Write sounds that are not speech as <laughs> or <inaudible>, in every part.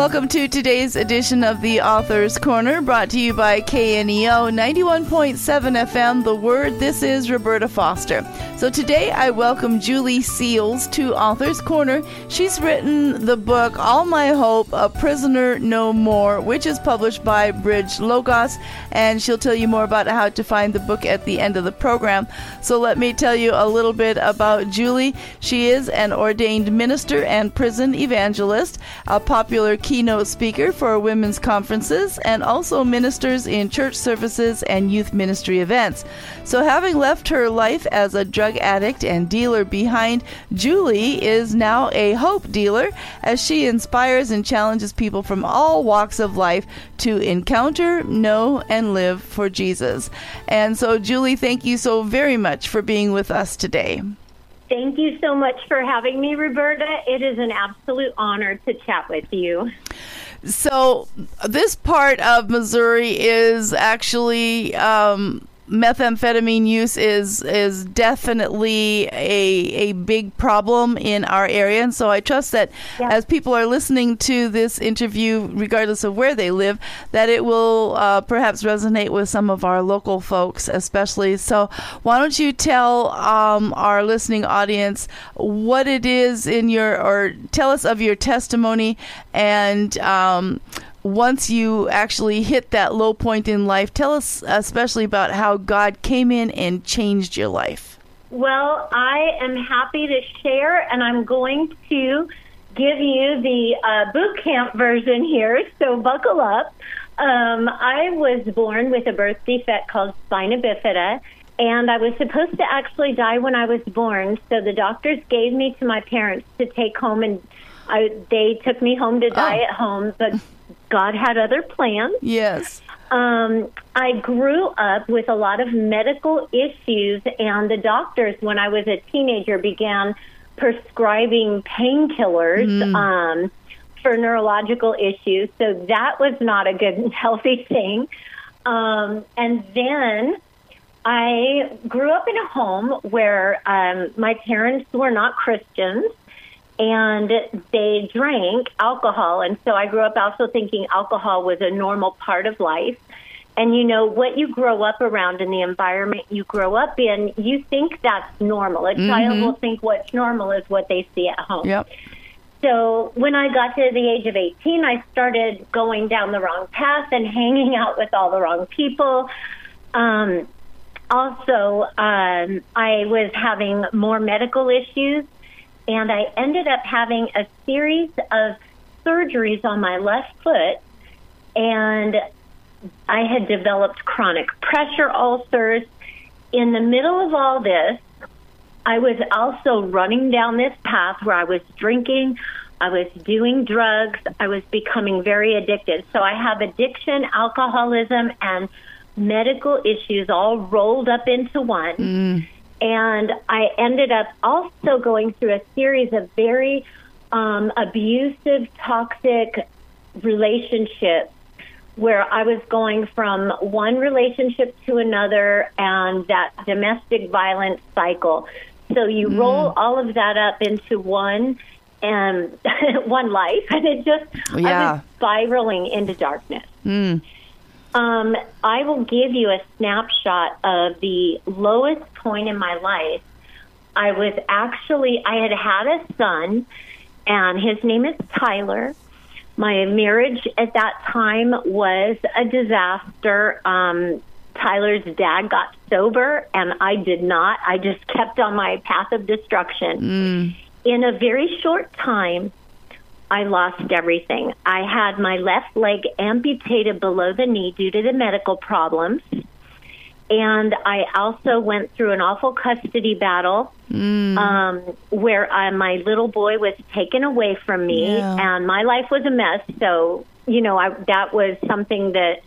Welcome to today's edition of the Author's Corner, brought to you by KNEO 91.7 FM. The Word. This is Roberta Foster. So today I welcome Julie Seals to Author's Corner. She's written the book All My Hope, A Prisoner No More, which is published by Bridge Logos, and she'll tell you more about how to find the book at the end of the program. So let me tell you a little bit about Julie. She is an ordained minister and prison evangelist, a popular keynote speaker for women's conferences, and also ministers in church services and youth ministry events. So, having left her life as a drug addict and dealer behind, Julie is now a hope dealer as she inspires and challenges people from all walks of life to encounter, know, and live for Jesus. And so, Julie, thank you so very much for being with us today. Thank you so much for having me, Roberta. It is an absolute honor to chat with you. So, this part of Missouri is actually um, methamphetamine use is is definitely a a big problem in our area and so I trust that yeah. as people are listening to this interview regardless of where they live that it will uh, perhaps resonate with some of our local folks especially so why don't you tell um, our listening audience what it is in your or tell us of your testimony and um, once you actually hit that low point in life, tell us especially about how God came in and changed your life. Well, I am happy to share, and I'm going to give you the uh, boot camp version here, so buckle up. Um, I was born with a birth defect called spina bifida, and I was supposed to actually die when I was born. So the doctors gave me to my parents to take home, and I, they took me home to die oh. at home. But God had other plans. Yes. Um, I grew up with a lot of medical issues, and the doctors, when I was a teenager, began prescribing painkillers mm. um, for neurological issues. So that was not a good, healthy thing. Um, and then I grew up in a home where um, my parents were not Christians and they drank alcohol. And so I grew up also thinking alcohol was a normal part of life. And you know, what you grow up around in the environment you grow up in, you think that's normal. A mm-hmm. child will think what's normal is what they see at home. Yep. So when I got to the age of 18, I started going down the wrong path and hanging out with all the wrong people. Um, also, um, I was having more medical issues and I ended up having a series of surgeries on my left foot, and I had developed chronic pressure ulcers. In the middle of all this, I was also running down this path where I was drinking, I was doing drugs, I was becoming very addicted. So I have addiction, alcoholism, and medical issues all rolled up into one. Mm. And I ended up also going through a series of very um, abusive, toxic relationships where I was going from one relationship to another and that domestic violence cycle. So you mm. roll all of that up into one and <laughs> one life, <laughs> and it just yeah. I was spiraling into darkness. Mm. Um, I will give you a snapshot of the lowest point in my life. I was actually, I had had a son, and his name is Tyler. My marriage at that time was a disaster. Um, Tyler's dad got sober, and I did not. I just kept on my path of destruction. Mm. In a very short time, I lost everything. I had my left leg amputated below the knee due to the medical problems. And I also went through an awful custody battle mm. um, where uh, my little boy was taken away from me, yeah. and my life was a mess. So, you know, I, that was something that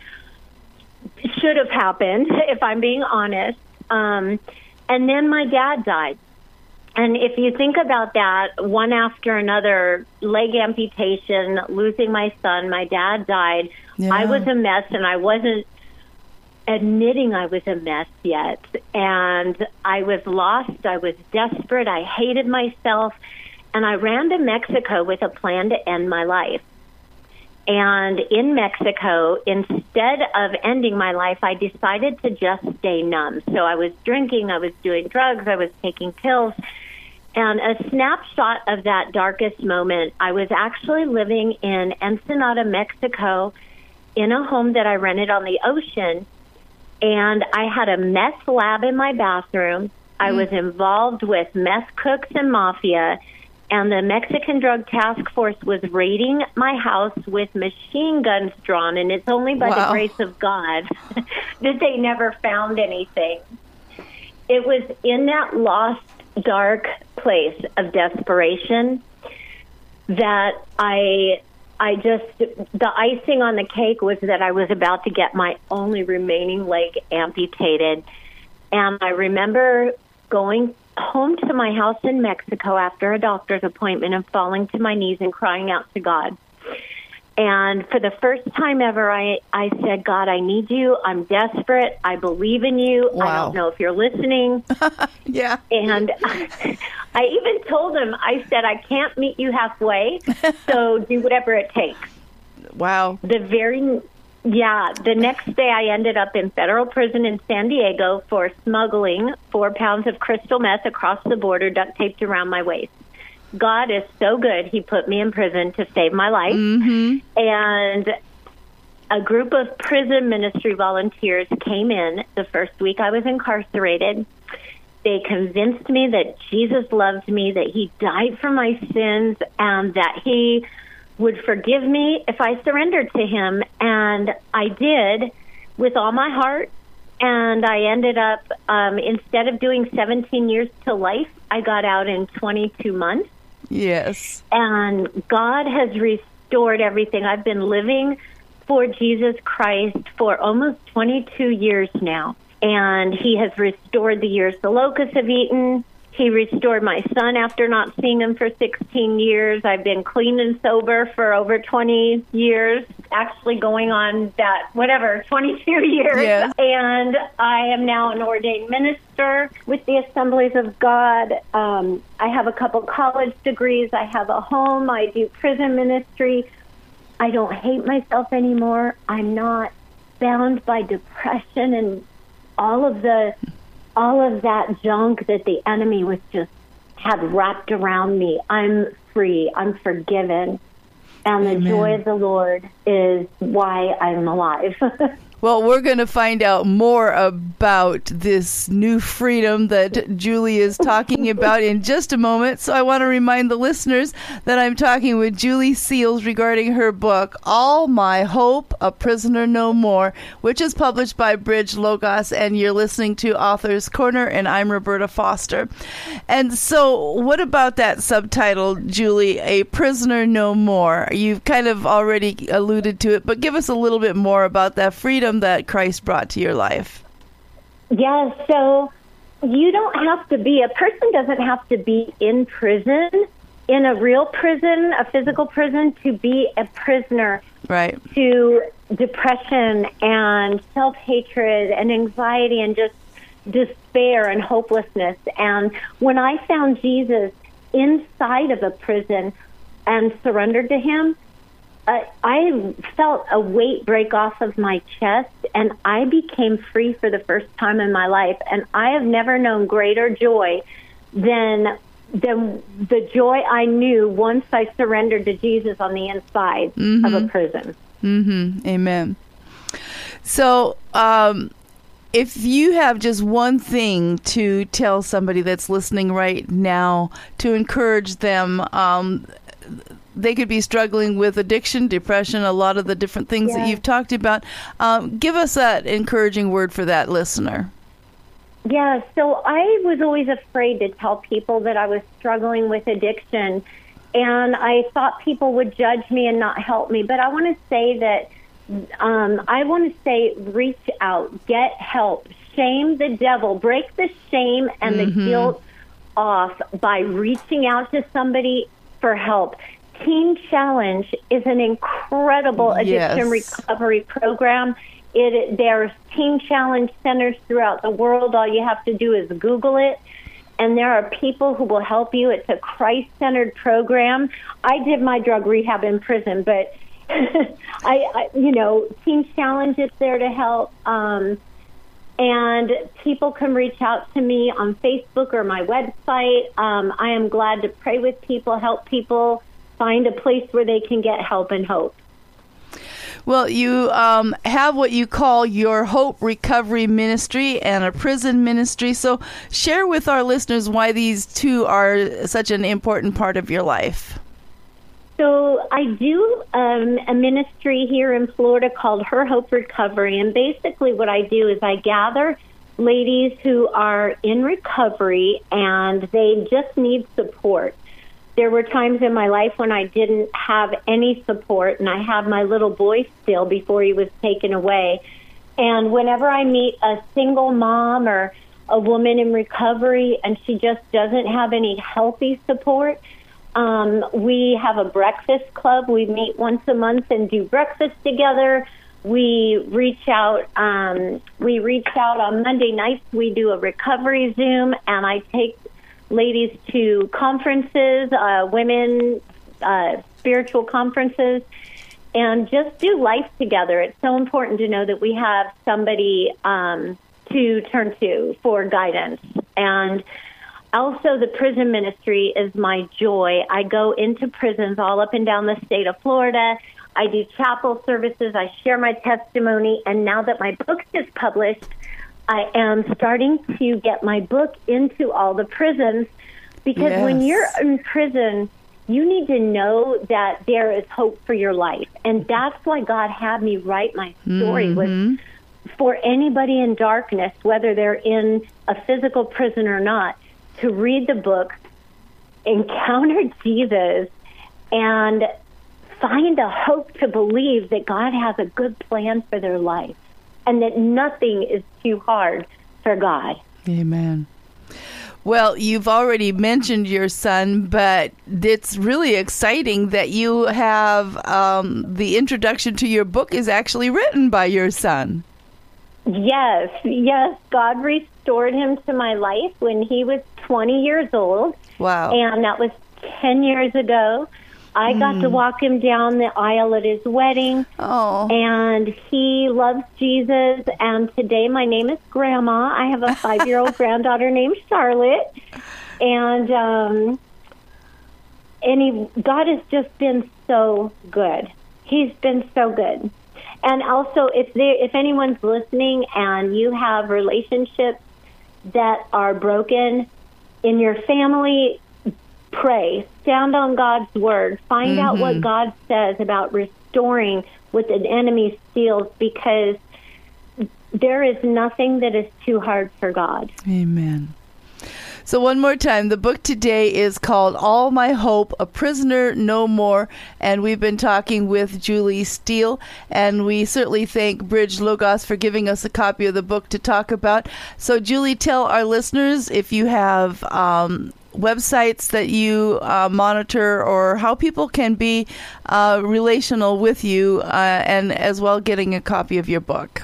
should have happened, <laughs> if I'm being honest. Um, and then my dad died. And if you think about that, one after another, leg amputation, losing my son, my dad died. Yeah. I was a mess and I wasn't admitting I was a mess yet. And I was lost. I was desperate. I hated myself. And I ran to Mexico with a plan to end my life. And in Mexico, instead of ending my life, I decided to just stay numb. So I was drinking, I was doing drugs, I was taking pills. And a snapshot of that darkest moment, I was actually living in Ensenada, Mexico, in a home that I rented on the ocean. And I had a meth lab in my bathroom. I mm. was involved with meth cooks and mafia and the Mexican Drug Task Force was raiding my house with machine guns drawn, and it's only by Wow. the grace of God <laughs> that they never found anything. It was in that lost, dark place of desperation that I. I just, the icing on the cake was that I was about to get my only remaining leg amputated. And I remember going home to my house in Mexico after a doctor's appointment and falling to my knees and crying out to God. And for the first time ever, I, I said, God, I need you. I'm desperate. I believe in you. I don't know if you're listening. <laughs> Yeah. And <laughs> I even told him, I said, I can't meet you halfway, <laughs> so do whatever it takes. Wow. The very, yeah, the next day I ended up in federal prison in San Diego for smuggling four pounds of crystal meth across the border, duct taped around my waist. God is so good. He put me in prison to save my life. And a group of prison ministry volunteers came in the first week I was incarcerated. They convinced me that Jesus loved me, that he died for my sins, and that he would forgive me if I surrendered to him. And I did with all my heart. And I ended up, um, instead of doing 17 years to life, I got out in 22 months Yes. and God has restored everything. I've been living for Jesus Christ for almost 22 years now, and He has restored the years the locusts have eaten. He restored my son after not seeing him for 16 years. I've been clean and sober for over 20 years, actually going on that, whatever, <laughs> 22 years. Yeah. And I am now an ordained minister with the Assemblies of God. Um, I have a couple college degrees. I have a home. I do prison ministry. I don't hate myself anymore. I'm not bound by depression and all of the all of that junk that the enemy was just had wrapped around me. I'm free. I'm forgiven. And the Amen. joy of the Lord is why I'm alive. <laughs> Well, we're going to find out more about this new freedom that Julie is talking about in just a moment. So I want to remind the listeners that I'm talking with Julie Seals regarding her book, All My Hope, A Prisoner No More, which is published by Bridge Logos. And you're listening to Author's Corner, and I'm Roberta Foster. And so, what about that subtitle, Julie, A Prisoner No More? You've kind of already alluded to it, but give us a little bit more about that freedom that Christ brought to your life. Yes, so you don't have to be, a person doesn't have to be in prison, in a real prison, a physical prison, to be a prisoner Right. to depression and self hatred and anxiety and just despair and hopelessness. And when I found Jesus inside of a prison and surrendered to Him, uh, I felt a weight break off of my chest and I became free for the first time in my life. And I have never known greater joy than than the joy I knew once I surrendered to Jesus on the inside of a prison. Mm-hmm. Amen. So, um, if you have just one thing to tell somebody that's listening right now to encourage them, um, they could be struggling with addiction, depression, a lot of the different things that you've talked about. Um, give us that encouraging word for that listener. Yeah, so I was always afraid to tell people that I was struggling with addiction, and I thought people would judge me and not help me. But I want to say that um, I want to say reach out, get help, shame the devil, break the shame and the guilt off by reaching out to somebody for help. Teen Challenge is an incredible addiction Yes. recovery program. It there's Teen Challenge centers throughout the world. All you have to do is Google it, and there are people who will help you. It's a Christ-centered program. I did my drug rehab in prison, but <laughs> I, I, you know, Teen Challenge is there to help. Um, and people can reach out to me on Facebook or my website. Um, I am glad to pray with people, help people find a place where they can get help and hope. Well, you um, have what you call your Hope Recovery Ministry and a prison ministry. So, share with our listeners why these two are such an important part of your life. So, I do um, a ministry here in Florida called Her Hope Recovery. And basically, what I do is I gather ladies who are in recovery and they just need support there were times in my life when I didn't have any support, and I had my little boy still before he was taken away. And whenever I meet a single mom or a woman in recovery and she just doesn't have any healthy support, um, we have a breakfast club. We meet once a month and do breakfast together. We reach out. Um, we reach out on Monday nights. We do a recovery Zoom, and I take ladies to conferences, uh, women uh, spiritual conferences, and just do life together. It's so important to know that we have somebody um, to turn to for guidance. And also, the prison ministry is my joy. I go into prisons all up and down the state of Florida. I do chapel services. I share my testimony. And now that my book is published, I am starting to get my book into all the prisons because yes. when you're in prison, you need to know that there is hope for your life. And that's why God had me write my story mm-hmm. was for anybody in darkness, whether they're in a physical prison or not, to read the book, encounter Jesus, and find a hope to believe that God has a good plan for their life and that nothing is too hard for God. Amen. Well, you've already mentioned your son, but it's really exciting that you have um, the introduction to your book is actually written by your son. Yes, yes. God restored him to my life when he was 20 years old. Wow. And that was 10 years ago. I mm. got to hmm. walk him down the aisle at his wedding. Oh. And he loves Jesus. And today my name is Grandma. I have a <laughs> five year old granddaughter named Charlotte. And, um, and he, God has just been so good. He's been so good. And also, if there, if anyone's listening and you have relationships that are broken in your family, pray, stand on God's word, find mm-hmm. out what mm-hmm. God says about restoring what an enemy steals because there is nothing that is too hard for God. Amen. So, one more time, the book today is called All My Hope A Prisoner No More. And we've been talking with Julie Seals. And we certainly thank Bridge Logos for giving us a copy of the book to talk about. So, Julie, tell our listeners if you have um, websites that you uh, monitor or how people can be uh, relational with you uh, and as well getting a copy of your book?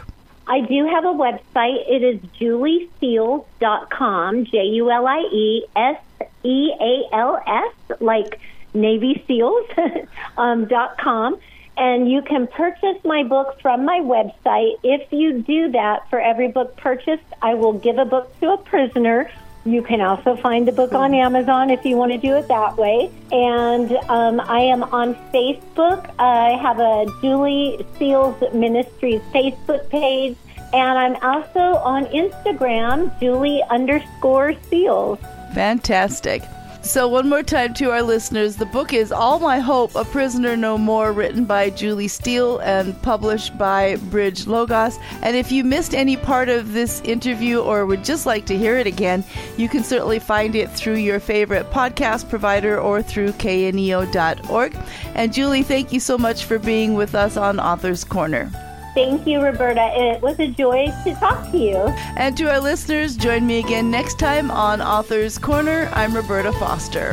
I do have a website. It is julieseals.com, J U L I E S E A L S, like Navy SEALs, <laughs> um, dot com. And you can purchase my book from my website. If you do that, for every book purchased, I will give a book to a prisoner you can also find the book on Amazon if you want to do it that way. And um, I am on Facebook. I have a Julie Seals Ministries Facebook page. And I'm also on Instagram, Julie underscore Seals. Fantastic. So, one more time to our listeners the book is All My Hope A Prisoner No More, written by Julie Seals and published by Bridge Logos. And if you missed any part of this interview or would just like to hear it again, you can certainly find it through your favorite podcast provider or through kneo.org. And Julie, thank you so much for being with us on Author's Corner. Thank you, Roberta. It was a joy to talk to you. And to our listeners, join me again next time on Author's Corner. I'm Roberta Foster.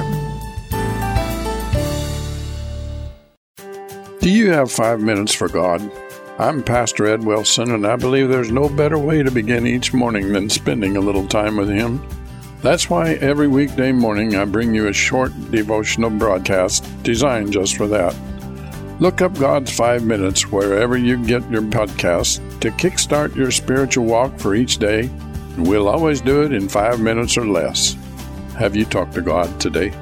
Do you have five minutes for God? I'm Pastor Ed Wilson, and I believe there's no better way to begin each morning than spending a little time with Him. That's why every weekday morning I bring you a short devotional broadcast designed just for that. Look up God's Five Minutes wherever you get your podcasts to kickstart your spiritual walk for each day. We'll always do it in five minutes or less. Have you talked to God today?